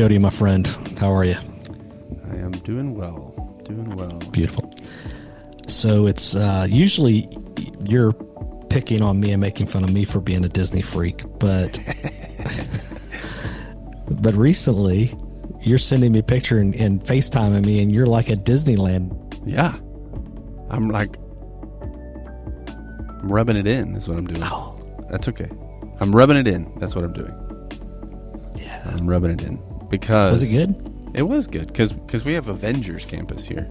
Jody, my friend, how are you? I am doing well. Doing well. Beautiful. So it's uh, usually you're picking on me and making fun of me for being a Disney freak, but but recently you're sending me a picture and, and FaceTiming me, and you're like at Disneyland. Yeah. I'm like, I'm rubbing it in. Is what I'm doing. Oh, That's okay. I'm rubbing it in. That's what I'm doing. yeah. I'm rubbing it in because Was it good? It was good because because we have Avengers campus here,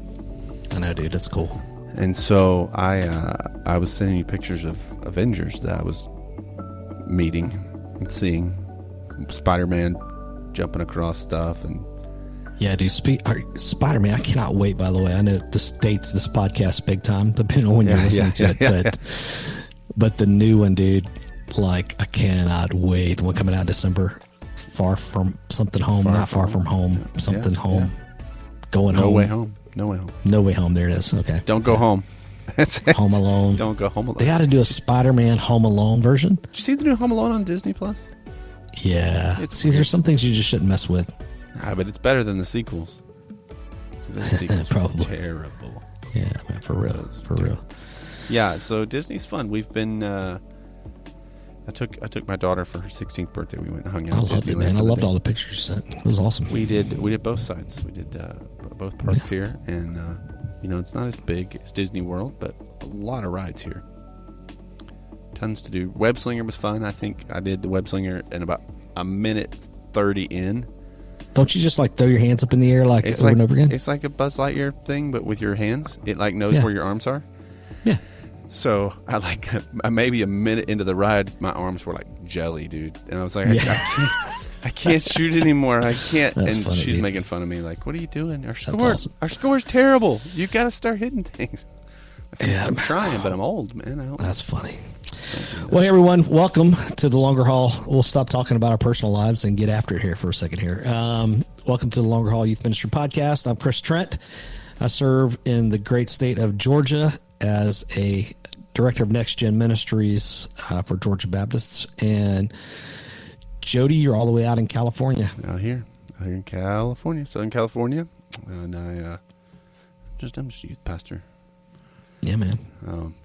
I know, dude. It's cool. and so I uh, I was sending you pictures of Avengers that I was meeting and seeing Spider Man jumping across stuff and Yeah, dude. Spe- Spider Man. I cannot wait. By the way, I know this dates this podcast big time, depending on when you're listening yeah, to yeah, it. but but the new one, dude. Like I cannot wait. The one coming out in December. Far from something home, Far not From far from home. Something Yeah, home. Going no home. way home, no way home. No way home. There it is. Okay. Don't go home. That's it. Home Alone. Don't go home alone. They got to do a Spider Man Home Alone version. Did you see the new Home Alone on Disney Plus? Yeah. It's See, weird. there's some things you just shouldn't mess with. Ah, but it's better than the sequels. The sequels Probably. terrible. Yeah, man, for real. For real. Yeah, so Disney's fun. We've been. Uh, I took I took my daughter for her 16th birthday. We went and hung out. I loved it, man. I loved all the pictures. It was awesome. We did we did both sides. We did uh, both parks here, and uh, you know it's not as big as Disney World, but a lot of rides here. Tons to do. Web Slinger was fun. I think I did the Web Slinger in about a minute thirty in. Don't you just like throw your hands up in the air like It's over like and over again? it's like a Buzz Lightyear thing, but with your hands. It like knows Yeah. where your arms are. Yeah. So I like maybe a minute into the ride, my arms were like jelly, dude, and I was like, I, Yeah. I can't, I can't shoot anymore. I can't. That's and funny, she's dude. making fun of me, like, "What are you doing? Our score, awesome. our score's terrible. You got to start hitting things." Yeah. I'm trying, but I'm old, man. I don't, That's funny. Well, hey, everyone, welcome to the longer haul. We'll stop talking about our personal lives and get after it here for a second here. Um, welcome to the Longer Haul Youth Ministry Podcast. I'm Chris Trent. I serve in the great state of Georgia as a director of Next Gen Ministries uh, for Georgia Baptists. And Jody, you're all the way out in California. out here, out here in California, Southern California, and I uh, just I'm just a youth pastor. Yeah, man. Um,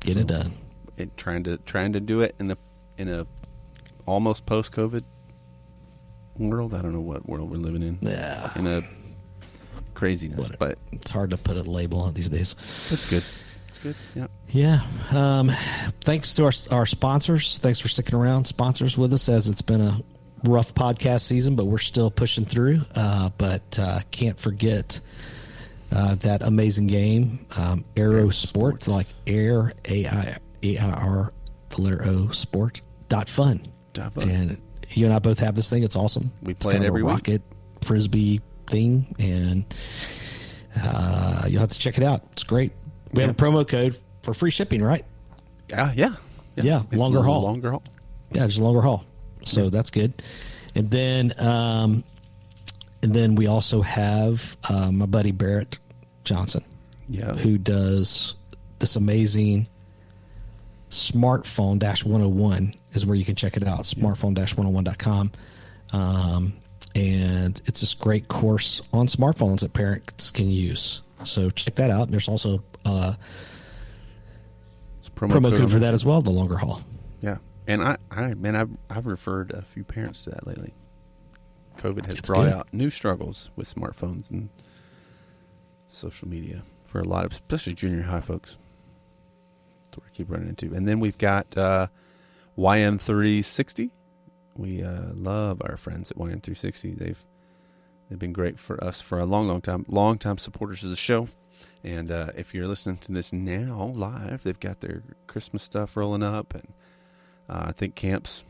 Get it done. it, trying to trying to do it in a in a almost post COVID world. I don't know what world we're living in. Yeah. In a craziness, What- but It's hard to put a label on these days. it's good. It's good. Yeah. Yeah. Um, thanks to our, our sponsors. Thanks for sticking around, sponsors with us, as it's been a rough podcast season, but we're still pushing through. Uh, but uh, can't forget uh, that amazing game, um, Aero Sport, like Air, A I A I R, the letter O, Sport, dot fun. Dot fun. And you and I both have this thing. It's awesome. We It's play kind it of a every week. rocket frisbee thing, and uh, you'll have to check it out. It's great. We have a promo code for free shipping, right? Yeah. Yeah. Yeah, longer haul. Longer haul. Yeah, just longer haul. So that's good. And then, um, and then we also have uh, my buddy Barrett Johnson, Yeah. who does this amazing smartphone dash 101 is where you can check it out. Smartphone dash 101.com. Um, and it's this great course on smartphones that parents can use. So check that out. There's also uh, It's promo code on for that as well, the longer haul. Yeah. And I, I man, I've I've referred a few parents to that lately. COVID has It's brought good. out new struggles with smartphones and social media for a lot of, especially junior high folks. That's what I keep running into. And then we've got uh, YM360. We uh, love our friends at YM360. They've they've been great for us for a long, long time. Long time supporters of the show. And uh, if you're listening to this now live, they've got their Christmas stuff rolling up, and uh, I think camps.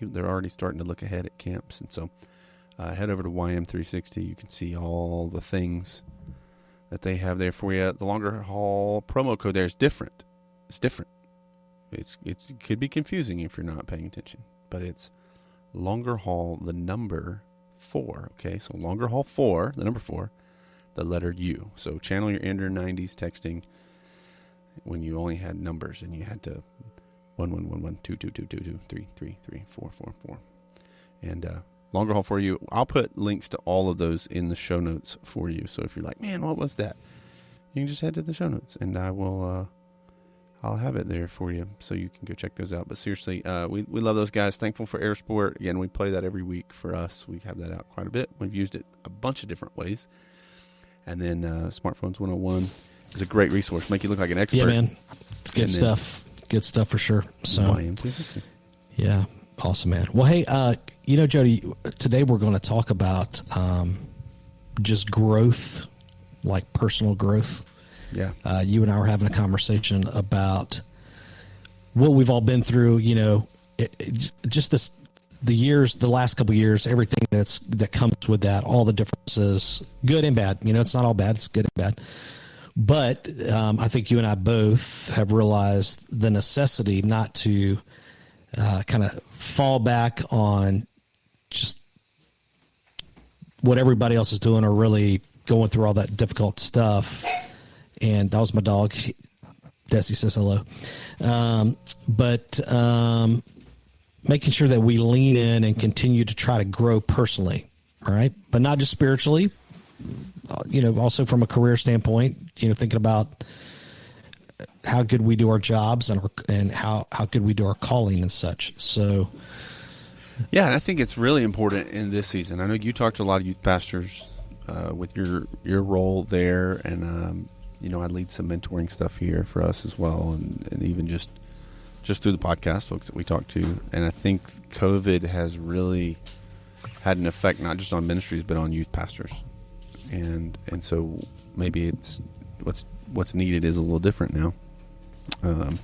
They're already starting to look ahead at camps, and so uh, head over to YM360. You can see all the things that they have there for you. The longer haul promo code there is different. It's different. It's it's it could be confusing if you're not paying attention, but it's longer haul the number four. Okay, so longer haul four, the number four, the letter U. So channel your inner '90s texting when you only had numbers and you had to one one one one two two two two two three three three four four four, and uh, longer haul for you. I'll put links to all of those in the show notes for you. So if you're like, man, what was that? You can just head to the show notes, and I will. Uh, I'll have it there for you, so you can go check those out. But seriously, uh, we we love those guys. Thankful for Air Sport. Again, we play that every week for us. We have that out quite a bit. We've used it a bunch of different ways. And then uh, Smartphones 101 is a great resource. Make you look like an expert. Yeah, man, it's good And stuff. Good stuff for sure. So yeah, awesome, man. Well, hey, uh, you know, Jody, today we're going to talk about um, just growth, like personal growth. Yeah. uh, you and I were having a conversation about what we've all been through. You know, it, it, just this the years, the last couple years, everything that's that comes with that, all the differences, good and bad. You know, it's not all bad; it's good and bad. But um, I think you and I both have realized the necessity not to uh, kind of fall back on just what everybody else is doing or really going through all that difficult stuff. And that was my dog. Desi says hello. Um, but um, making sure that we lean in and continue to try to grow personally, all right? But not just spiritually, uh, you know, also from a career standpoint, you know, thinking about how good we do our jobs and our, and how, how good we do our calling and such. So, Yeah, and I think it's really important in this season. I know you talked to a lot of youth pastors uh, with your your role there, and um, you know I lead some mentoring stuff here for us as well, and, and even just just through the podcast folks that we talk to. And I think COVID has really had an effect not just on ministries but on youth pastors, and and so maybe it's what's what's needed is a little different now. Um,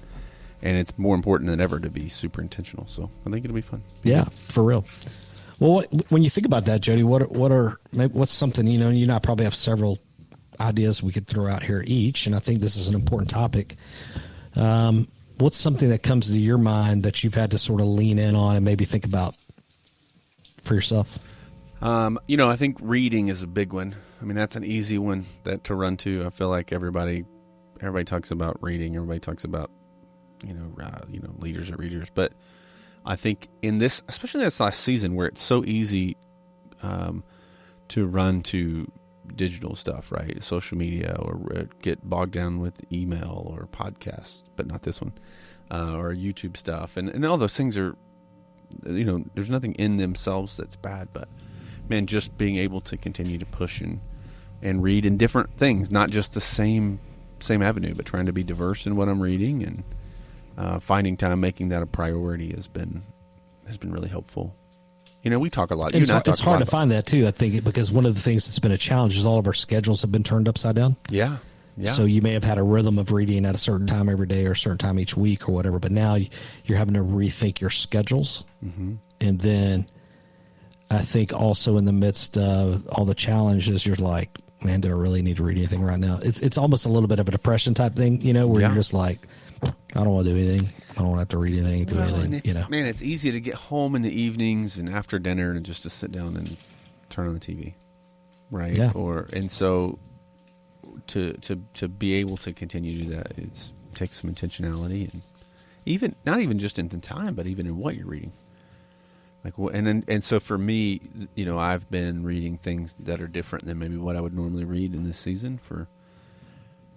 and it's more important than ever to be super intentional. So I think it'll be fun. Yeah, for real. Well, what, when you think about that, Jody, what are, what are what's something you know? You I probably have several ideas we could throw out here each, and I think this is an important topic. Um, what's something that comes to your mind that you've had to sort of lean in on and maybe think about for yourself? Um, you know, I think reading is a big one. I mean, that's an easy one that to run to. I feel like everybody, everybody talks about reading. Everybody talks about, you know, uh, you know, leaders or readers. But I think in this, especially this last season, where it's so easy um, to run to digital stuff, right? Social media, or uh, get bogged down with email or podcasts, but not this one, uh, or YouTube stuff, and and all those things are, you know, there's nothing in themselves that's bad, but man, just being able to continue to push and and read in different things, not just the same same avenue, but trying to be diverse in what I'm reading and uh, finding time, making that a priority has been has been really helpful. You know, we talk a lot. You It's, hard, it's hard to find that too. I think because one of the things that's been a challenge is all of our schedules have been turned upside down. Yeah, yeah. So you may have had a rhythm of reading at a certain time every day or a certain time each week or whatever, but now you're having to rethink your schedules. Mm-hmm. And then I think also in the midst of all the challenges, you're like, man, do I really need to read anything right now? It's it's almost a little bit of a depression type thing, you know, where Yeah. you're just like, I don't want to do anything. I don't want to have to read anything, do Well, anything, you know. man, it's easy to get home in the evenings and after dinner and just to sit down and turn on the TV, right? Yeah. Or and so to to to be able to continue to do that, it's takes some intentionality and even not even just in time, but even in what you're reading. Like and and, and so for me, you know, I've been reading things that are different than maybe what I would normally read in this season for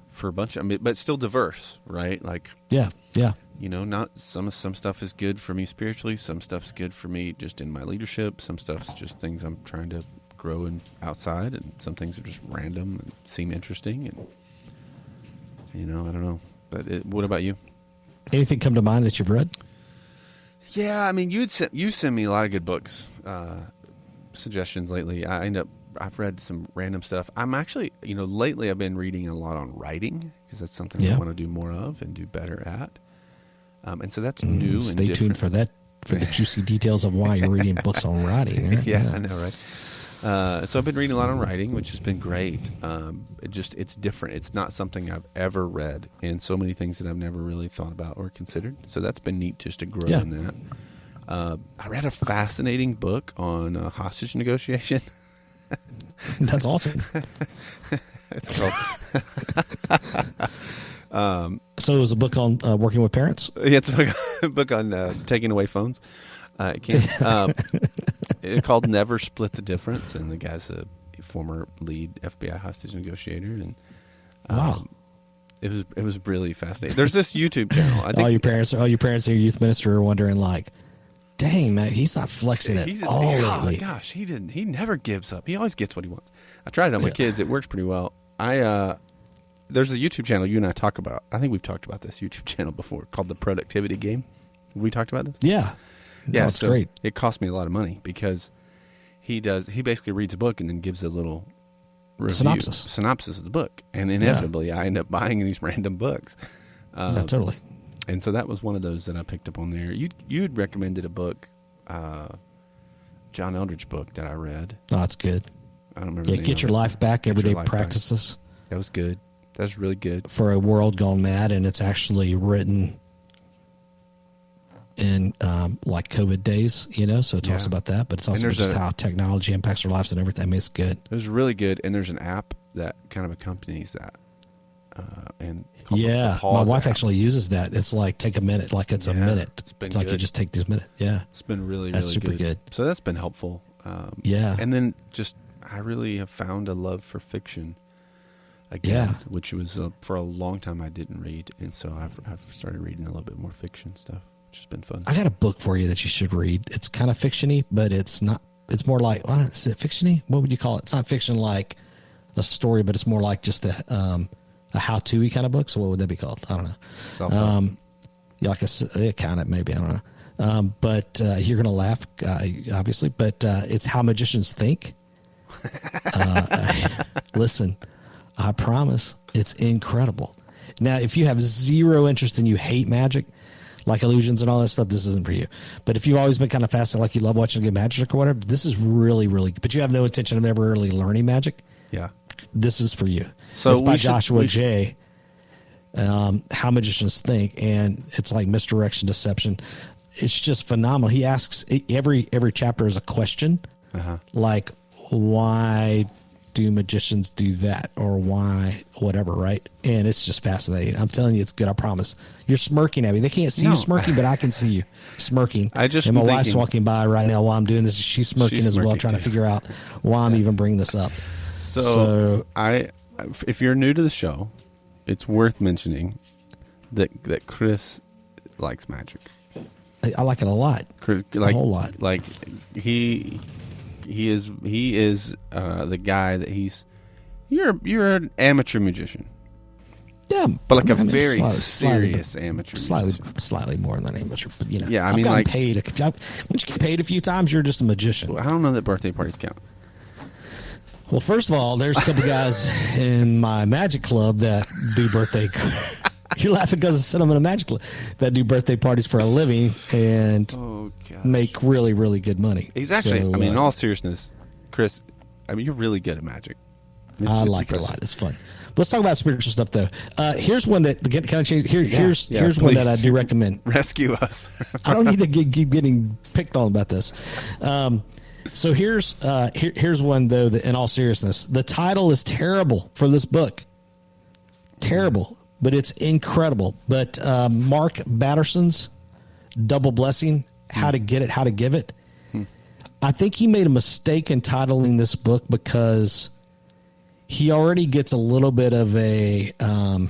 for a bunch. Of, I mean, but still diverse, right? Like Yeah, yeah. you know not some some stuff is good for me spiritually some stuff's good for me just in my leadership some stuff's just things i'm trying to grow in outside and some things are just random and seem interesting and you know i don't know but it, what about you Anything come to mind that you've read? yeah i mean you'd send, you send me a lot of good books uh, suggestions lately i end up i've read some random stuff i'm actually you know lately i've been reading a lot on writing because that's something i want to do more of and do better at um, and so that's new and Mm, Stay different. tuned for that for the juicy details of why you're reading books on writing. right? yeah, I know, right? Uh, so I've been reading a lot on writing, which has been great. Um, it just it's different. It's not something I've ever read, and so many things that I've never really thought about or considered. So that's been neat just to grow Yeah. in that. Uh, I read a fascinating book on uh, hostage negotiation. That's awesome. it's called, So it was a book on uh, working with parents. yeah, it's a book, book on uh, taking away phones. Uh, it can't. Um, it, called Never Split the Difference, and the guy's a former lead FBI hostage negotiator, and um, Wow. it was it was really fascinating. There's this YouTube channel. I think all your parents, all your parents, and your youth minister are wondering, like, "Dang man, he's not flexing at He's all oh lately." gosh, he didn't. He never gives up. He always gets what he wants. I tried it on my Yeah. kids. It works pretty well. I uh, there's a YouTube channel you and I talk about. I think we've talked about this YouTube channel before called the Productivity Game. Have we talked about this? Yeah, Yeah, no, it's so great. It cost me a lot of money because he does. He basically reads a book and then gives a little review, Synopsis. synopsis of the book, and inevitably I end up buying these random books. Uh, yeah, totally. And so that was one of those that I picked up on there. You you'd recommended a book, uh, John Eldredge book that I read. No, it's good. I don't remember. Yeah, get your life back. Get Everyday Life Back. practices That was good. That was really good. for a world gone mad, and it's actually written in um, like COVID days. You know, so it talks Yeah. about that, but it's also just a- how technology impacts our lives and everything. I mean, it's good. It was really good. And there's an app that kind of accompanies that. Uh, and called the- the Yeah, my wife app. actually uses that. It's like take a minute, like it's a minute. it's been like you just take this minute. Yeah, It's been really, That's really super good. So that's been helpful. Um, yeah, And then just, I really have found a love for fiction again, Yeah. which was uh, for a long time I didn't read. And so I've, I've started reading a little bit more fiction stuff, which has been fun. I got a book for you that you should read. It's kind of fictiony, but it's not. It's more like well, is it fictiony? What would you call it? It's not fiction like a story, but it's more like just a um, a how to kind of book. So what would that be called? I don't know. Self Um, yeah, like a kind of maybe I don't know. Um, but uh, you're gonna laugh, uh, obviously. But uh, it's how magicians think. uh, listen, I promise it's incredible. Now, if you have zero interest and you hate magic, like illusions and all that stuff, this isn't for you. But if you've always been kind of fascinated, like you love watching good magic or whatever, this is really, really. But you have no intention of ever really learning magic. yeah. This is for you. So it's by should- Joshua should- J. Um, How magicians think, and it's like misdirection, deception. It's just phenomenal. He asks every every chapter is a question, Uh-huh. like why do magicians do that or why whatever, right? And it's just fascinating. I'm telling you, it's good. I promise. You're smirking at me. They can't see No. you smirking, but I can see you smirking. I just and my wife's walking by right now while I'm doing this. She's smirking She's as well, smirking trying to figure out why I'm even bringing this up. So, So- I, if you're new to the show, it's worth mentioning that that Chris likes magic. I, I like it a lot. Chris, like, a whole lot. Like he he is he is uh, the guy that he's. You're you're an amateur magician, Yeah, but like a I mean, very slightly- slightly- serious amateur. slightly, magician. slightly more than amateur, but you know, Yeah, I I've mean, like- paid. A, I've, once you get paid a few times, you're just a magician. I don't know that birthday parties count. Well, first of all, there's a couple guys in my magic club that do birthday. You're laughing because I said I'm in a magic club that do birthday parties for a living and Oh make really, really good money. He's actually. So, I mean, in uh, all seriousness, Chris. I mean, you're really good at magic. It's- I it's like it a lot. It's fun. Let's talk about spiritual stuff, though. Uh, here's one that can I change? Here, here's yeah, here's one that. I do recommend. Rescue us. I don't need to get, keep getting picked on about this. Um, so here's uh, here, here's one though. That, in all seriousness, the title is terrible for this book. Terrible, but it's incredible. But uh, Mark Batterson's Double Blessing: How to Get It, How to Give It. I think he made a mistake in titling this book because he already gets a little bit of a um,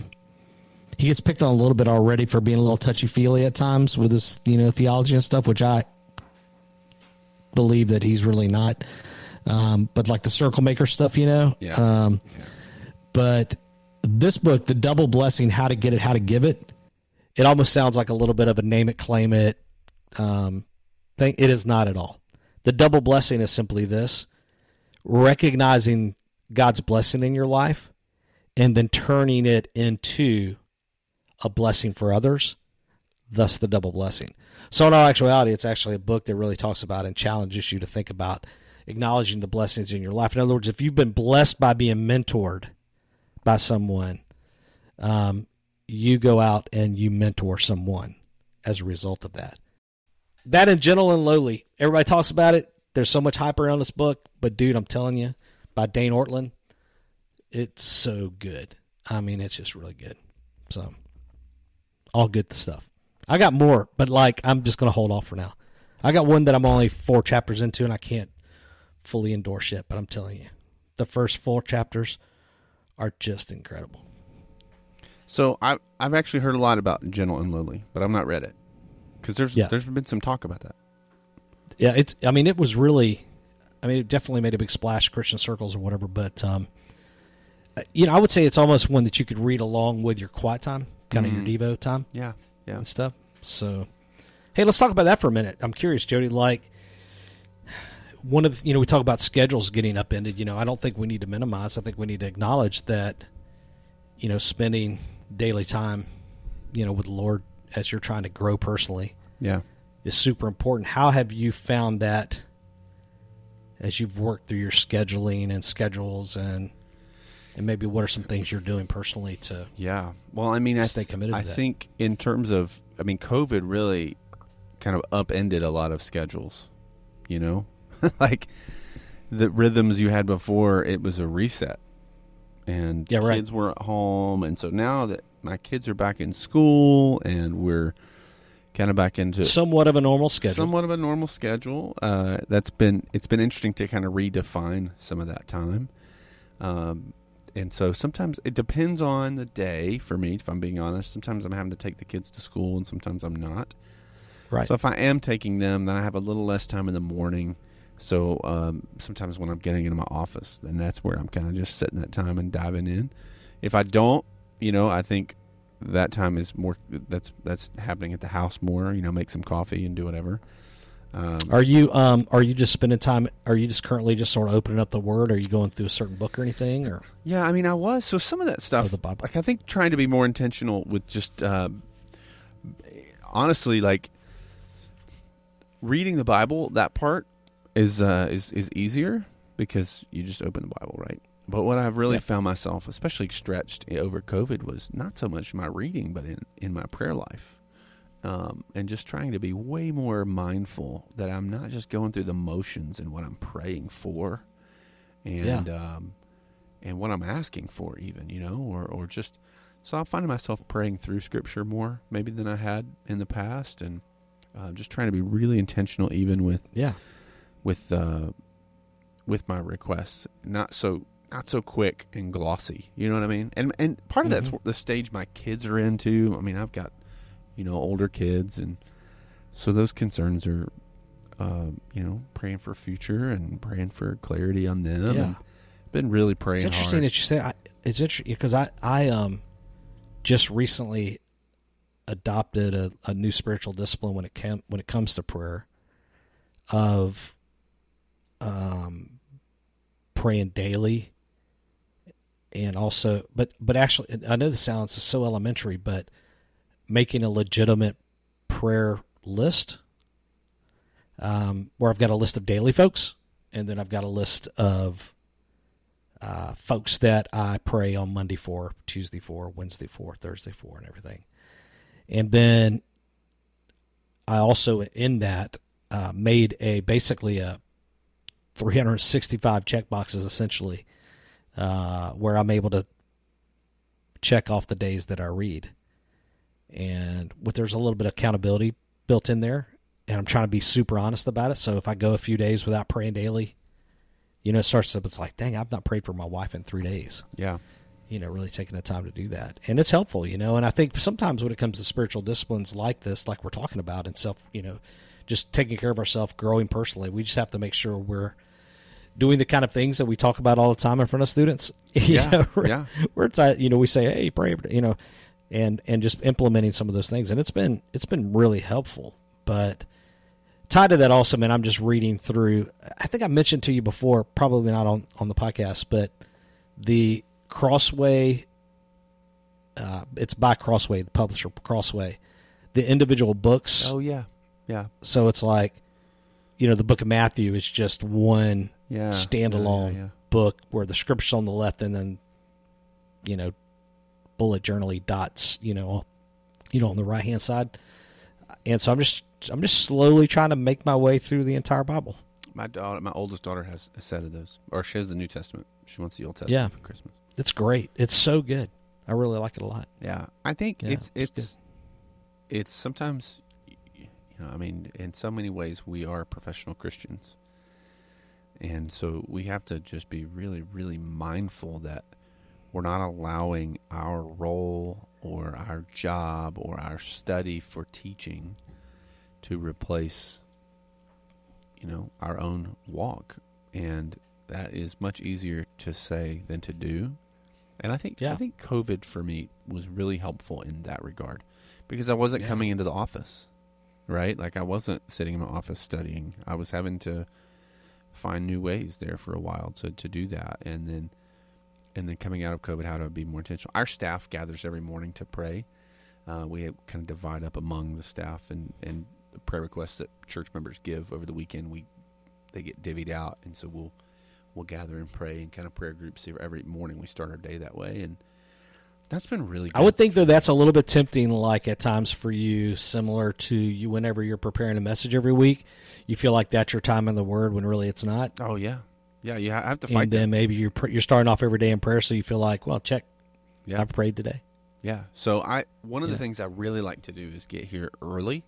he gets picked on a little bit already for being a little touchy feely at times with his you know theology and stuff, which I believe that he's really not. Um, but like the circle maker stuff, you know. Yeah. Um, but this book, the double blessing, how to get it, how to give it, it almost sounds like a little bit of a name it, claim it um, thing. It is not at all. The double blessing is simply this: recognizing God's blessing in your life, and then turning it into a blessing for others, thus the double blessing. So, in all actuality, it's actually a book that really talks about and challenges you to think about acknowledging the blessings in your life. In other words, if you've been blessed by being mentored by someone, um, you go out and you mentor someone as a result of that. That and Gentle and Lowly. Everybody talks about it. There's so much hype around this book, but dude, I'm telling you, by Dane Ortlund, it's so good. I mean, it's just really good. So, all good stuff. I got more, but like, I'm just going to hold off for now. I got one that I'm only four chapters into, and I can't fully endorse yet. But I'm telling you, the first four chapters are just incredible. So I I've actually heard a lot about Gentle and Lowly, but I've not read it because there's Yeah. there's been some talk about that. Yeah, it's. I mean, it was really. I mean, it definitely made a big splash in Christian circles or whatever. But um, uh, you know, I would say it's almost one that you could read along with your quiet time, kind of Mhm. your Devo time Yeah, yeah. and stuff. So, hey, let's talk about that for a minute. I'm curious, Jody. Like, one of the, you know, we talk about schedules getting upended. You know, I don't think we need to minimize. I think we need to acknowledge that, you know, spending daily time, you know, with the Lord as you're trying to grow personally Yeah. is super important. How have you found that as you've worked through your scheduling and schedules and and maybe what are some things you're doing personally to Yeah. Well, I mean, I Stay committed to I think in terms of, I mean, COVID really kind of upended a lot of schedules. You know, like the rhythms you had before, it was a reset, and Yeah, right. kids were at home, and so now that my kids are back in school and we're kind of back into somewhat of a normal schedule? somewhat of a normal schedule. Uh, that's been it's been interesting to kind of redefine some of that time. Um, and so sometimes it depends on the day for me. If I'm being honest, sometimes I'm having to take the kids to school, and sometimes I'm not. right. So if I am taking them, then I have a little less time in the morning. So um, sometimes when I'm getting into my office, then that's where I'm kind of just sitting that time and diving in. If I don't, you know, I think that time is more. That's that's happening at the house more. You know, make some coffee and do whatever. Um, Are you um are you just spending time are you just currently just sort of opening up the word? Are you going through a certain book or anything or yeah, I mean, I was so some of that stuff. Bible. Like I think trying to be more intentional with just uh, honestly, like reading the Bible. That part is uh, is is easier because you just open the Bible, right? But what I've really Yeah. found myself, especially stretched over COVID, was not so much my reading, but in in my prayer life. Um, and just trying to be way more mindful that I'm not just going through the motions and what I'm praying for, and um, and what I'm asking for, even you know, or or just so I'm finding myself praying through Scripture more maybe than I had in the past, and uh, just trying to be really intentional, even with Yeah. with uh, with my requests, not so not so quick and glossy. You know what I mean? And and part of that's Mhm. the stage my kids are into. I mean, I've got you know older kids, and so those concerns are. Um, you know, praying for future and praying for clarity on them. Yeah. And been really praying. It's interesting hard. that you say I, it's interesting because I I um just recently adopted a, a new spiritual discipline when it came when it comes to prayer of um praying daily and also but but actually I know this sounds is so elementary but making a legitimate prayer list um where I've got a list of daily folks and then I've got a list of uh, folks that I pray on Monday for, Tuesday for, Wednesday for, Thursday for, and everything. And then I also, in that, uh, made a basically a 365 check boxes essentially, uh, where I'm able to check off the days that I read. And with there's a little bit of accountability built in there, and I'm trying to be super honest about it. So if I go a few days without praying daily, you know, it starts up it's like, dang, I've not prayed for my wife in three days. Yeah. You know, really taking the time to do that. And it's helpful, you know, and I think sometimes when it comes to spiritual disciplines like this, like we're talking about, and self, you know, just taking care of ourselves, growing personally, we just have to make sure we're doing the kind of things that we talk about all the time in front of students. You Yeah, know, we're, yeah. we're ti- you know, we say, hey, pray, you know, and and just implementing some of those things, and it's been it's been really helpful. But tied to that also, man, I'm just reading through. I think I mentioned to you before, probably not on on the podcast, but the Crossway. Uh, it's by Crossway, the publisher Crossway. The individual books. Oh yeah. Yeah. So it's like, you know, the book of Matthew is just one Yeah. standalone Yeah, yeah, book where the scripture's on the left and then, you know, bullet journaly dots, you know, you know, on the right hand side. And so I'm just I'm just slowly trying to make my way through the entire Bible. My daughter, my oldest daughter, has a set of those, or she has the New Testament. She wants the Old Testament Yeah. for Christmas. It's great. It's so good. I really like it a lot. Yeah, I think Yeah, it's it's it's it's sometimes You know, I mean, in so many ways, we are professional Christians, and so we have to just be really, really mindful that we're not allowing our role or our job or our study for teaching to replace, you know, our own walk, and that is much easier to say than to do. And I think Yeah. I think COVID for me was really helpful in that regard because I wasn't Yeah. coming into the office, right? Like I wasn't sitting in my office studying. I was having to find new ways there for a while to to do that, and then and then coming out of COVID, how to be more intentional. Our staff gathers every morning to pray. Uh, we kind of divide up among the staff and and the prayer requests that church members give over the weekend. We they get divvied out, and so we'll we'll gather and pray in kind of prayer groups every morning. We start our day that way, and that's been really. Good. I would think though that's a little bit tempting, like at times for you, similar to you whenever you're preparing a message every week, you feel like that's your time in the Word when really it's not. Oh yeah, yeah. You have to fight And then maybe you're you're starting off every day in prayer, so you feel like, well, check, Yeah, I've prayed today. Yeah. So I one of Yeah. the things I really like to do is get here early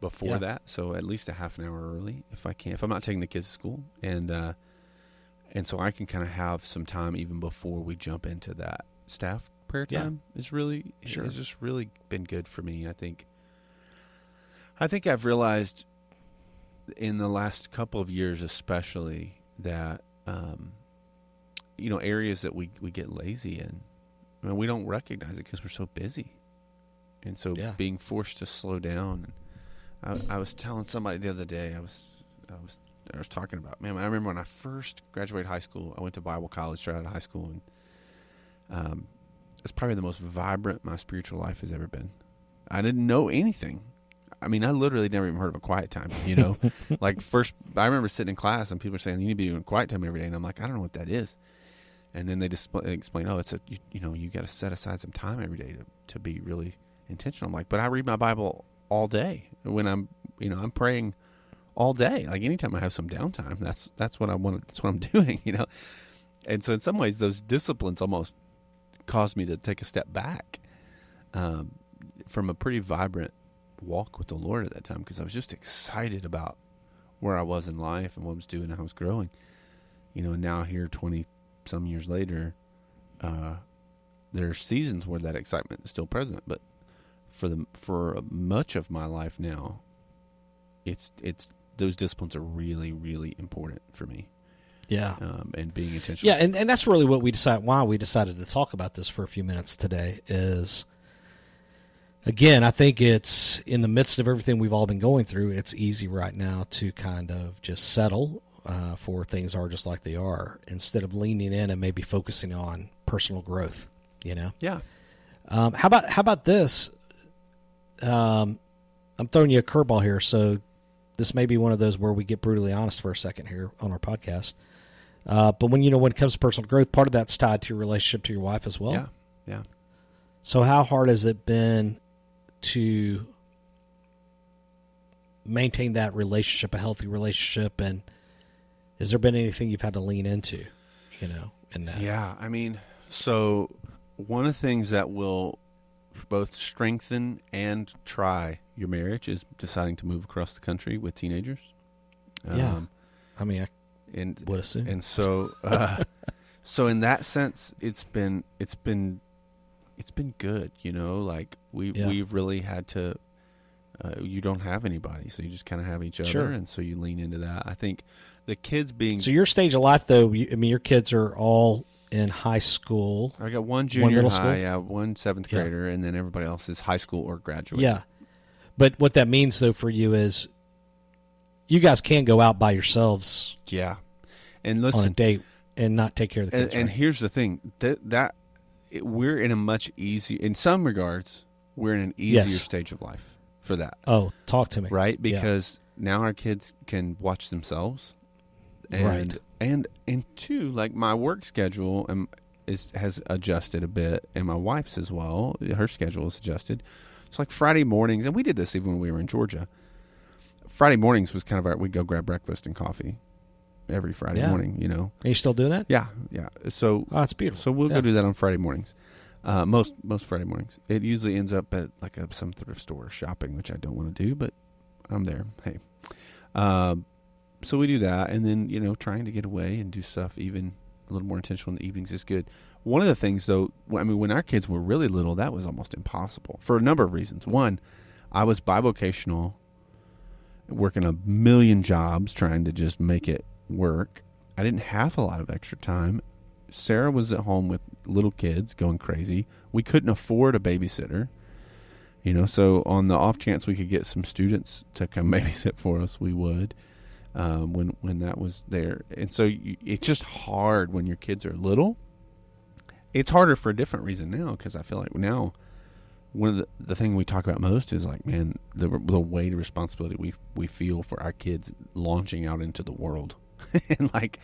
before Yeah. that. So at least a half an hour early if I can. If I'm not taking the kids to school and uh and so I can kind of have some time even before we jump into that staff prayer Yeah. time is really Sure. has just really been good for me. I think I think I've realized in the last couple of years especially that um you know areas that we we get lazy in I mean, we don't recognize it because we're so busy, and so Yeah. being forced to slow down. And I, I was telling somebody the other day. I was, I was, I was talking about. Man, I remember when I first graduated high school. I went to Bible college straight out of high school, and um, it's probably the most vibrant my spiritual life has ever been. I didn't know anything. I mean, I literally never even heard of a quiet time. You know, like first, I remember sitting in class and people were saying you need to be doing quiet time every day, and I'm like, I don't know what that is and then they just explain, oh, it's a you, you know you got to set aside some time every day to to be really intentional. I'm like, but I read my Bible all day when I'm you know I'm praying all day. Like anytime I have some downtime, that's that's what I want. That's what I'm doing. You know, and so in some ways those disciplines almost caused me to take a step back um, from a pretty vibrant walk with the Lord at that time because I was just excited about where I was in life and what I was doing and how I was growing. You know, and now here twenty some years later, uh, there are seasons where that excitement is still present, but for the for much of my life now, it's it's those disciplines are really really important for me, Yeah. um, and being intentional. Yeah, and, and that's really what we decided why we decided to talk about this for a few minutes today is again, I think it's in the midst of everything we've all been going through, it's easy right now to kind of just settle uh, for things are just like they are instead of leaning in and maybe focusing on personal growth, you know. yeah, Um, how about how about this? Um, I'm throwing you a curveball here, so this may be one of those where we get brutally honest for a second here on our podcast. Uh, but when you know when it comes to personal growth, part of that's tied to your relationship to your wife as well. yeah, yeah. So how hard has it been to maintain that relationship, a healthy relationship, and has there been anything you've had to lean into, you know, in that? Yeah, I mean, so one of the things that will both strengthen and try your marriage is deciding to move across the country with teenagers. Yeah. I mean, I and would assume. and so uh, so in that sense, it's been it's been it's been good. You know, like we Yeah. we've really had to. Uh, you don't have anybody, so you just kind of have each other, Sure. and so you lean into that. I think the kids being So your stage of life, though, you, I mean, your kids are all in high school. I got one junior middle high, school? yeah, one seventh Yeah. grader, and then everybody else is high school or graduate. Yeah, but what that means, though, for you is you guys can go out by yourselves yeah. And on a date and not take care of the and, kids. and right? here's the thing that that we're in a much easier, in some regards, we're in an easier Yes. stage of life for that, oh, talk to me. right? Yeah. Because now our kids can watch themselves, and Right. and and two, like my work schedule um, is has adjusted a bit, and my wife's as well. Her schedule is adjusted. It's like Friday mornings, and we did this even when we were in Georgia. Friday mornings was kind of our we'd go grab breakfast and coffee every Friday Yeah. morning. You know, Are you still doing that? yeah, yeah. So Oh, it's beautiful. so we'll Yeah. go do that on Friday mornings. Uh, most most Friday mornings. It usually ends up at like a, some thrift store shopping, which I don't want to do, but I'm there. Hey, um, so we do that, and then you know, trying to get away and do stuff even a little more intentional in the evenings is good. One of the things, though, I mean, when our kids were really little, that was almost impossible for a number of reasons. One, I was bivocational, working a million jobs, trying to just make it work. I didn't have a lot of extra time. Sarah was at home with little kids going crazy. We couldn't afford a babysitter. You know, so on the off chance we could get some students to come babysit for us, we would. Um, when when that was there, and so you, it's just hard when your kids are little. It's harder for a different reason now because I feel like now one of the the thing we talk about most is like man the the weight of responsibility we we feel for our kids launching out into the world and like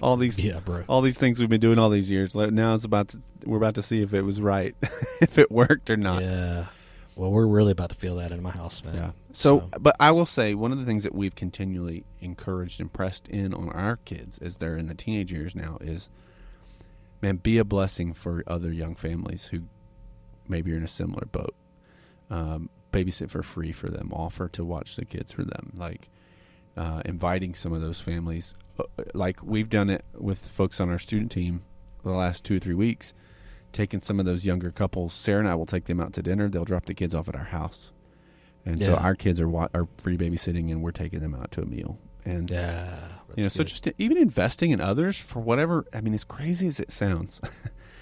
all these Yeah, bro. all these things we've been doing all these years. Now it's about to we're about to see if it was right, if it worked or not. Yeah. Well, we're really about to feel that in my house, man. Yeah. So, but I will say one of the things that we've continually encouraged and pressed in on our kids as they're in the teenage years now is, man, be a blessing for other young families who maybe are in a similar boat. Um, babysit for free for them. Offer to watch the kids for them. Like uh, inviting some of those families. Uh, Like we've done it with folks on our student team the last two or three weeks. Taking some of those younger couples, Sarah and I will take them out to dinner. They'll drop the kids off at our house, and so our kids are wa- are free babysitting, and we're taking them out to a meal. And yeah. you know, that's so just even investing in others for whatever. I mean, as crazy as it sounds,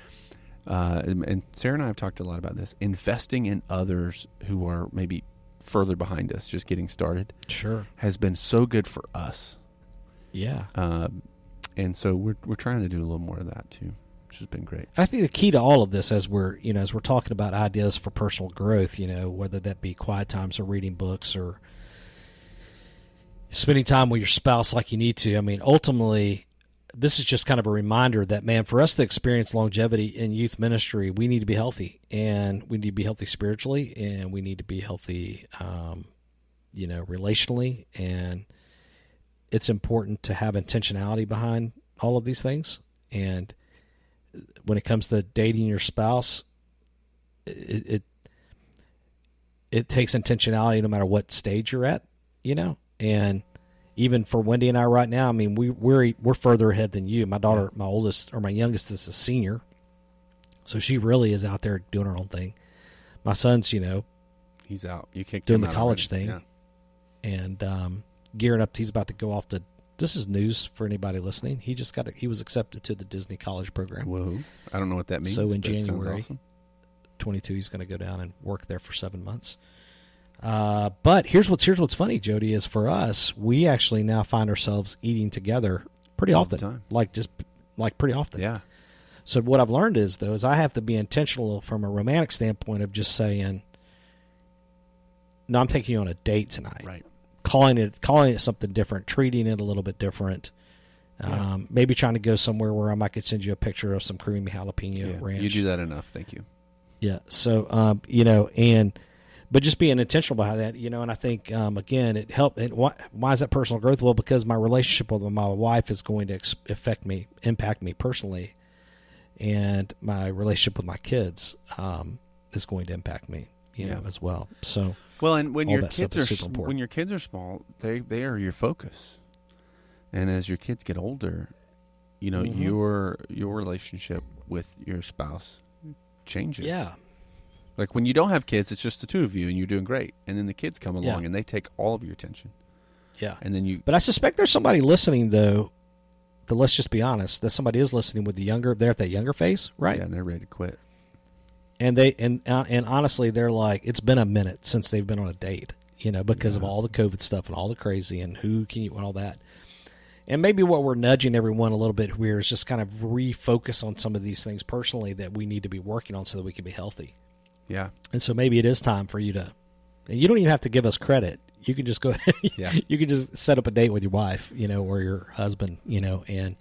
uh, and Sarah and I have talked a lot about this. Investing in others who are maybe further behind us, just getting started, sure. has been so good for us. Yeah. Um, and so we're we're trying to do a little more of that too, which has been great. I think the key to all of this, as we're you know, as we're talking about ideas for personal growth, you know, whether that be quiet times or reading books or spending time with your spouse like you need to. I mean, ultimately, this is just kind of a reminder that man, for us to experience longevity in youth ministry, we need to be healthy, and we need to be healthy spiritually, and we need to be healthy, um, you know, relationally, and it's important to have intentionality behind all of these things, and when it comes to dating your spouse, it, it it takes intentionality no matter what stage you're at, you know. And even for Wendy and I right now, I mean, we we're we're further ahead than you. My daughter, my oldest or my youngest, is a senior, so she really is out there doing her own thing. My son's, you know, He's out. You kicked Doing the college already. thing. Yeah. and um, gearing up. He's about to go off to. This is news for anybody listening. He just got. He was accepted to the Disney College program. Whoa. I don't know what that means. So in but it sounds January, awesome. 22 he's going to go down and work there for seven months uh, but here's what's here's what's funny jody is for us we actually now find ourselves eating together pretty All the often time. like just like pretty often Yeah. so what i've learned is though is i have to be intentional from a romantic standpoint of just saying no i'm taking you on a date tonight Right. calling it calling it something different treating it a little bit different Yeah. um, maybe trying to go somewhere where I might could send you a picture of some creamy jalapeno Yeah. ranch. You do that enough. Thank you. Yeah. So, um, you know, and but just being intentional about that, you know, and I think um, again, it helped. It, why, why is that personal growth? Well, because my relationship with my wife is going to ex- affect me, impact me personally, and my relationship with my kids um, is going to impact me, you know, as well. So, Well, and when your kids are when your kids are small, they they are your focus. And as your kids get older, you know Mhm. your your relationship with your spouse changes. yeah, Like when you don't have kids, it's just the two of you, and you're doing great. And then the kids come along, Yeah. and they take all of your attention. yeah. And then you, But I suspect there's somebody listening though. That let's just be honest, that somebody is listening with the younger. They're at that younger phase, right? yeah, and they're ready to quit. and they and uh, and honestly they're like it's been a minute since they've been on a date you know because of all the covid stuff and all the crazy and who can you and all that and maybe what we're nudging everyone a little bit here is just kind of refocus on some of these things personally that we need to be working on so that we can be healthy Yeah, and so maybe it is time for you to and you don't even have to give us credit you can just go Yeah. you can just set up a date with your wife you know or your husband you know and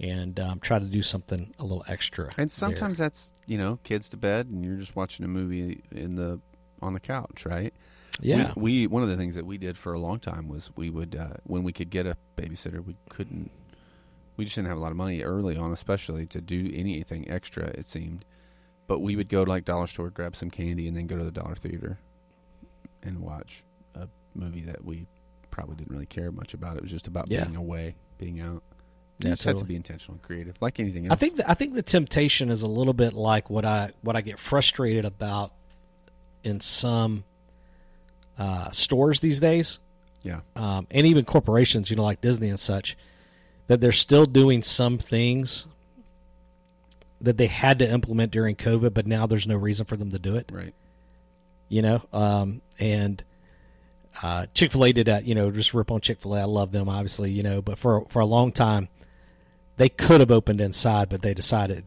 and um, try to do something a little extra and there. sometimes that's you know kids to bed, and you're just watching a movie in the on the couch, right? yeah We, we one of the things that we did for a long time was we would uh, when we could get a babysitter, we couldn't. We just didn't have a lot of money early on, especially to do anything extra. It seemed, but we would go to like dollar store, grab some candy, and then go to the dollar theater and watch a movie that we probably didn't really care much about. It was just about Yeah. being away, being out. You Yeah, just have to be intentional and creative, like anything else. I think the, I think the temptation is a little bit like what I what I get frustrated about in some uh, stores these days, yeah, um, and even corporations, you know, like Disney and such, that they're still doing some things that they had to implement during COVID, but now there's no reason for them to do it. right. You know, um, and uh, Chick Fil A did that. You know, just rip on Chick Fil A. I love them, obviously. You know, but for for a long time, they could have opened inside, but they decided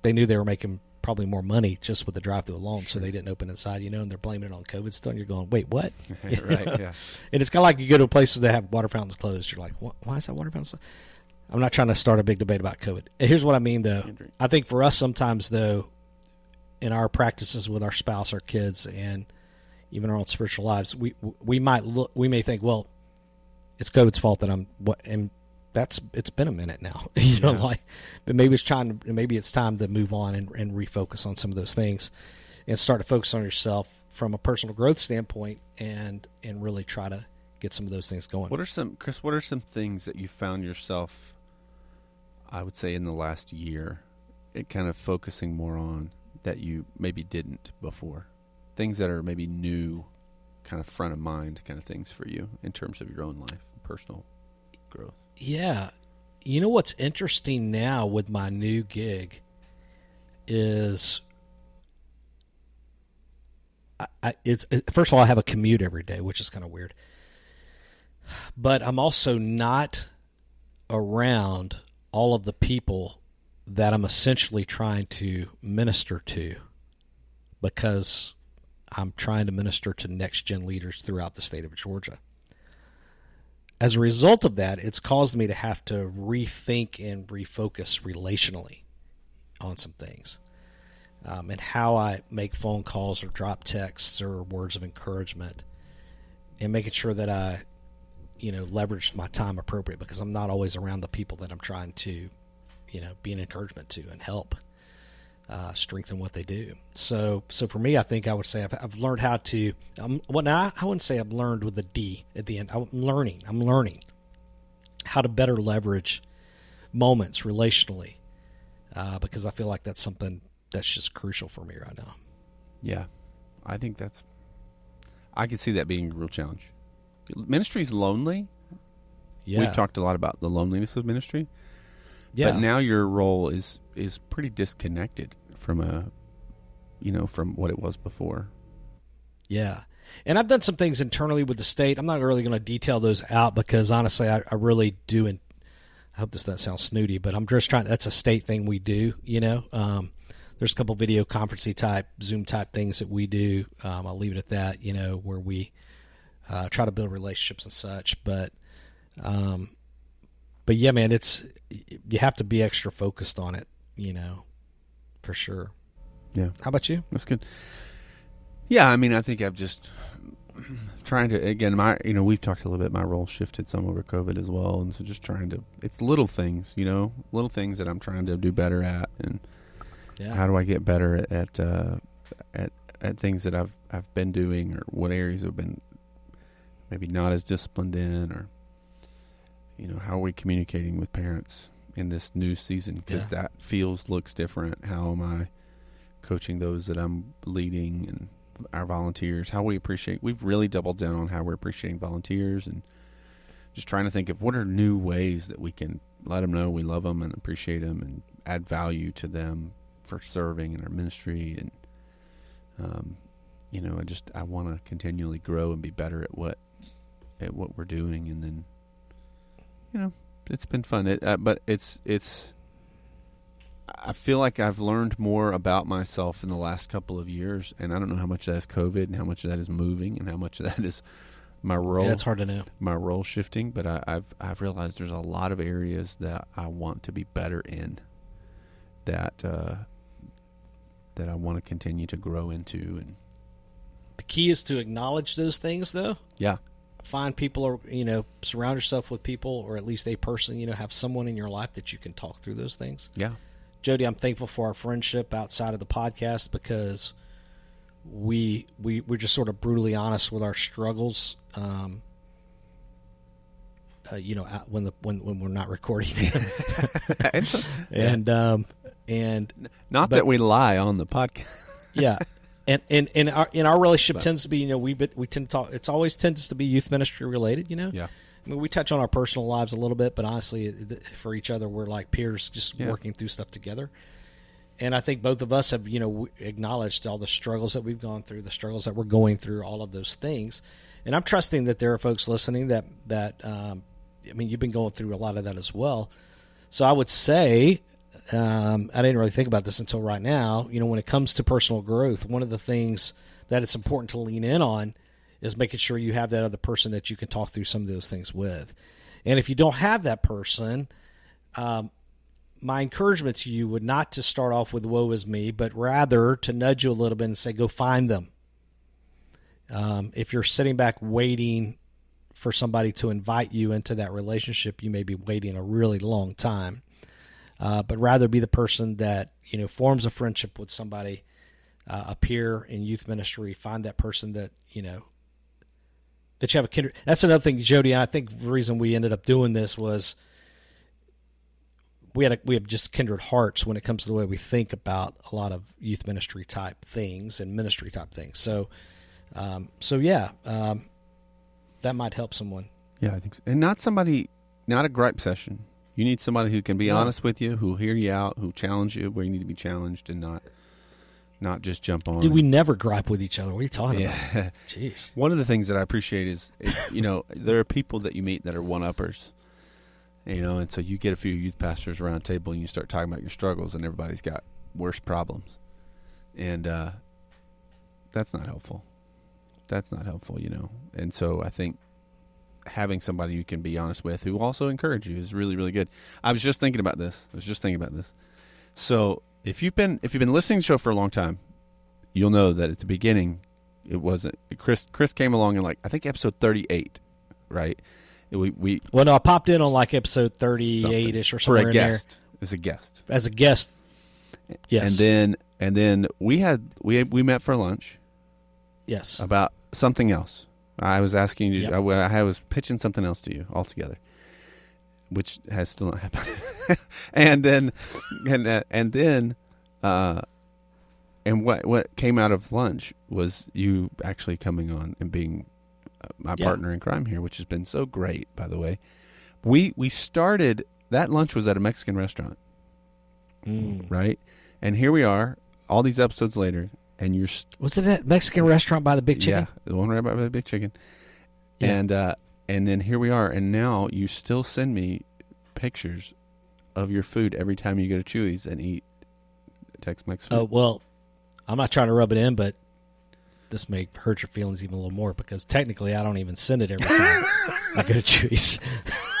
they knew they were making probably more money just with the drive through alone, so they didn't open inside. You know, and they're blaming it on COVID still. And you're going, wait, what? Right. Yeah. And it's kind of like you go to places that have water fountains closed. You're like, why is that water fountain? I'm not trying to start a big debate about COVID. Here's what I mean, though. I think for us, sometimes though, in our practices with our spouse, our kids, and even our own spiritual lives, we we might look, we may think, well, it's COVID's fault that I'm what, and that's it's been a minute now, you know, Yeah. like, but maybe it's trying, to, maybe it's time to move on and, and refocus on some of those things, and start to focus on yourself from a personal growth standpoint, and and really try to get some of those things going. What are some, Chris? What are some things that you found yourself? I would say in the last year, it kind of focusing more on that you maybe didn't before. Things that are maybe new, kind of front of mind, kind of things for you in terms of your own life, personal growth. Yeah. You know what's interesting now with my new gig is I, I it's it, first of all I have a commute every day, which is kind of weird. But I'm also not around all of the people that I'm essentially trying to minister to because I'm trying to minister to next gen leaders throughout the state of Georgia as a result of that, it's caused me to have to rethink and refocus relationally on some things. Um, and how I make phone calls or drop texts or words of encouragement and making sure that I, you know, leverage my time appropriate because I'm not always around the people that I'm trying to, you know, be an encouragement to and help uh, strengthen what they do. So, so for me, I think I would say I've, I've learned how to. Um, well, now I wouldn't say I've learned with a D at the end. I'm learning. I'm learning how to better leverage moments relationally, uh, because I feel like that's something that's just crucial for me right now. Yeah, I think that's. I could see that being a real challenge. Ministry's lonely. Yeah, We've talked a lot about the loneliness of ministry. Yeah, But now your role is is pretty disconnected from a, you know, from what it was before. Yeah. And I've done some things internally with the state. I'm not really going to detail those out because honestly, I, I really do. And I hope this doesn't sound snooty, but I'm just trying. That's a state thing we do. You know, um, there's a couple video conferencing type, Zoom type things that we do. Um, I'll leave it at that. You know, where we uh, try to build relationships and such. But, um, but yeah, man, it's you have to be extra focused on it. You know, for sure. Yeah, How about you? that's good. Yeah, I mean, I think I've just trying to again. My you know we've talked a little bit. My role shifted some over COVID as well, and so just trying to. It's little things, you know, little things that I'm trying to do better at, and Yeah. how do I get better at at, uh, at at things that I've I've been doing, or what areas have been maybe not as disciplined in, or you know, how are we communicating with parents in this new season because Yeah. that feels looks different. How am I coaching those that I'm leading and our volunteers? How we appreciate? We've really doubled down on how we're appreciating volunteers and just trying to think of what are new ways that we can let them know we love them and appreciate them and add value to them for serving in our ministry and um, you know I just I want to continually grow and be better at what at what we're doing and then you know it's been fun it, uh, but it's it's I feel like I've learned more about myself in the last couple of years and I don't know how much that is COVID and how much of that is moving and how much of that is my role Yeah, it's hard to know. my role shifting, but I, I've I've realized there's a lot of areas that I want to be better in. That uh, that I want to continue to grow into, and The key is to acknowledge those things, though. yeah, Find people, or you know, surround yourself with people, or at least a person. You know, have someone in your life that you can talk through those things. yeah, Jody, I'm thankful for our friendship outside of the podcast because we we we're just sort of brutally honest with our struggles. Um, uh, you know, when the when when we're not recording, And and um, and not But- that we lie on the podcast. yeah, and and and our in our relationship tends to be you know we bit we tend to talk. It's always tends to be youth ministry related. You know, Yeah. I mean, we touch on our personal lives a little bit, but honestly, for each other, we're like peers, just Yeah. working through stuff together. And I think both of us have, you know, acknowledged all the struggles that we've gone through, the struggles that we're going through, all of those things. And I'm trusting that there are folks listening that that um, I mean, you've been going through a lot of that as well. So I would say, um, I didn't really think about this until right now. You know, when it comes to personal growth, one of the things that it's important to lean in on is making sure you have that other person that you can talk through some of those things with. And if you don't have that person, um, my encouragement to you would not to start off with "woe is me," but rather to nudge you a little bit and say, "Go find them." Um, if you're sitting back waiting for somebody to invite you into that relationship, you may be waiting a really long time. Uh, but rather be the person that you know forms a friendship with somebody, uh, a peer in youth ministry. Find that person that you know that you have a kindred. That's another thing, Jody. And I think the reason we ended up doing this was we had a, we have just kindred hearts when it comes to the way we think about a lot of youth ministry type things and ministry type things. So, um, so yeah, um, that might help someone. Yeah, I think so. And not somebody, not a gripe session. You need somebody who can be No. honest with you, who'll hear you out, who'll challenge you where you need to be challenged, and not, not just jump on. Dude, we never gripe with each other. What are you talking yeah. about? Jeez. One of the things that I appreciate is, is, you know, there are people that you meet that are one uppers, you know, and so you get a few youth pastors around a table and you start talking about your struggles, and everybody's got worse problems, and uh, that's not helpful. That's not helpful, you know. And so I think having somebody you can be honest with who also encourage you is really really good. I was just thinking about this. I was just thinking about this. So if you've been if you've been listening to the show for a long time, you'll know that at the beginning it wasn't Chris. Chris came along in like I think episode thirty eight, right? We we Well, no, I popped in on like episode thirty-eight ish or for somewhere a in there as a guest, as a guest. Yes. and then and then we had we we met for lunch yes. about something else. I was asking you. Yep. I, I was pitching something else to you altogether, which has still not happened. and then, and uh, and then, uh, and what what came out of lunch was you actually coming on and being uh, my Yeah. partner in crime here, which has been so great. By the way, we we started that lunch was at a Mexican restaurant, Mm. right? And here we are, all these episodes later, and you're st- Was it that Mexican restaurant by the Big Chicken? yeah, the one right by the big chicken. Yeah. And uh, and then here we are, and now you still send me pictures of your food every time you go to Chuy's and eat Tex Mex food. Oh well, I'm not trying to rub it in, but this may hurt your feelings even a little more because technically I don't even send it every time I go to Chuy's.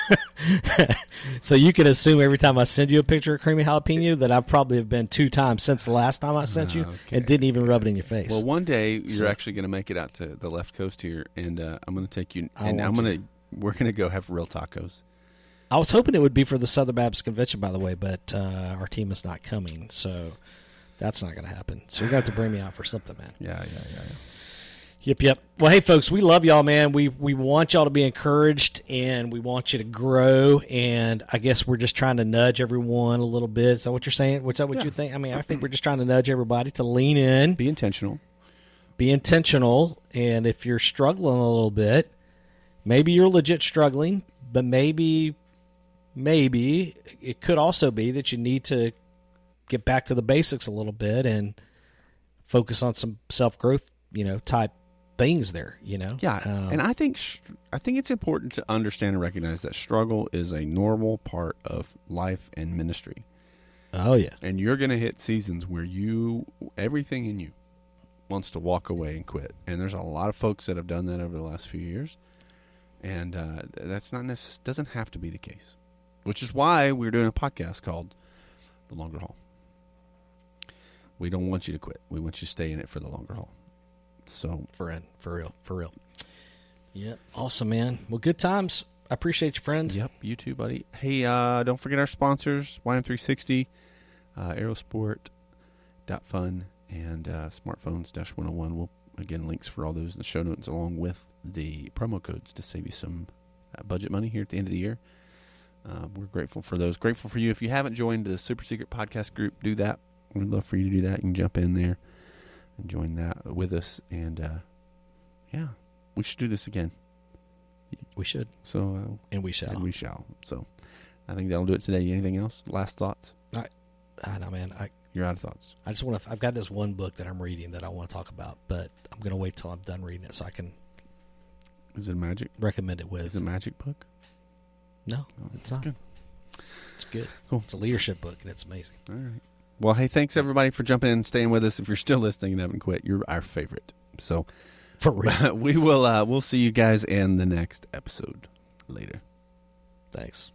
so you can assume every time I send you a picture of creamy jalapeno that I probably have been two times since the last time I sent you Okay. and didn't even rub it in your face. Well, one day you're So- actually going to make it out to the left coast here, and uh, I'm going to take you, I and I'm going to we're going to go have real tacos. I was hoping it would be for the Southern Baptist Convention, by the way, but uh, our team is not coming, so that's not going to happen. So you're going to have to bring me out for something, man. Yeah, yeah, yeah. yeah. Yep, yep. Well, hey, folks, we love y'all, man. We we want y'all to be encouraged, and we want you to grow. And I guess we're just trying to nudge everyone a little bit. Is that what you're saying? What's that? What Yeah. you think? I mean, I think we're just trying to nudge everybody to lean in, Be intentional. be intentional, and if you're struggling a little bit, maybe you're legit struggling, but maybe, maybe it could also be that you need to get back to the basics a little bit and focus on some self growth, you know, type things there. You know, Yeah, Um, and I think I think it's important to understand and recognize that struggle is a normal part of life and ministry. oh yeah, and you're going to hit seasons where you everything in you wants to walk away and quit. And there's a lot of folks that have done that over the last few years. And uh, that's not necess- doesn't have to be the case which is why we're doing a podcast called the longer haul. We don't want you to quit. We want you to stay in it for the longer haul so for in for real, for real. Yep, awesome, man. Well, good times. I appreciate you, friend. Yep, you too, buddy. Hey, uh, don't forget our sponsors, YM360, uh, Aerosport, Dot Fun, and uh, smartphones dash 101. We'll again links for all those in the show notes along with the promo codes to save you some uh, budget money here at the end of the year. Uh, we're grateful for those. Grateful for you. If you haven't joined the Super Secret Podcast group, do that. We'd love for you to do that. You can jump in there and join that with us. And uh, yeah, we should do this again. We should, So uh, and we shall. and we shall. So I think that'll do it today. Anything else? Last thoughts? I know, man. I, You're out of thoughts. I just want to. I've got this one book that I'm reading that I want to talk about, but I'm going to wait till I'm done reading it so I can Is it a magic? recommend it with. Is it a magic book? no, Oh, it's not. good. It's good. Cool. It's a leadership book, and it's amazing. All right. Well, hey, thanks everybody for jumping in and staying with us. If you're still listening and haven't quit, you're our favorite. So For real. we will uh, we'll see you guys in the next episode later. Thanks.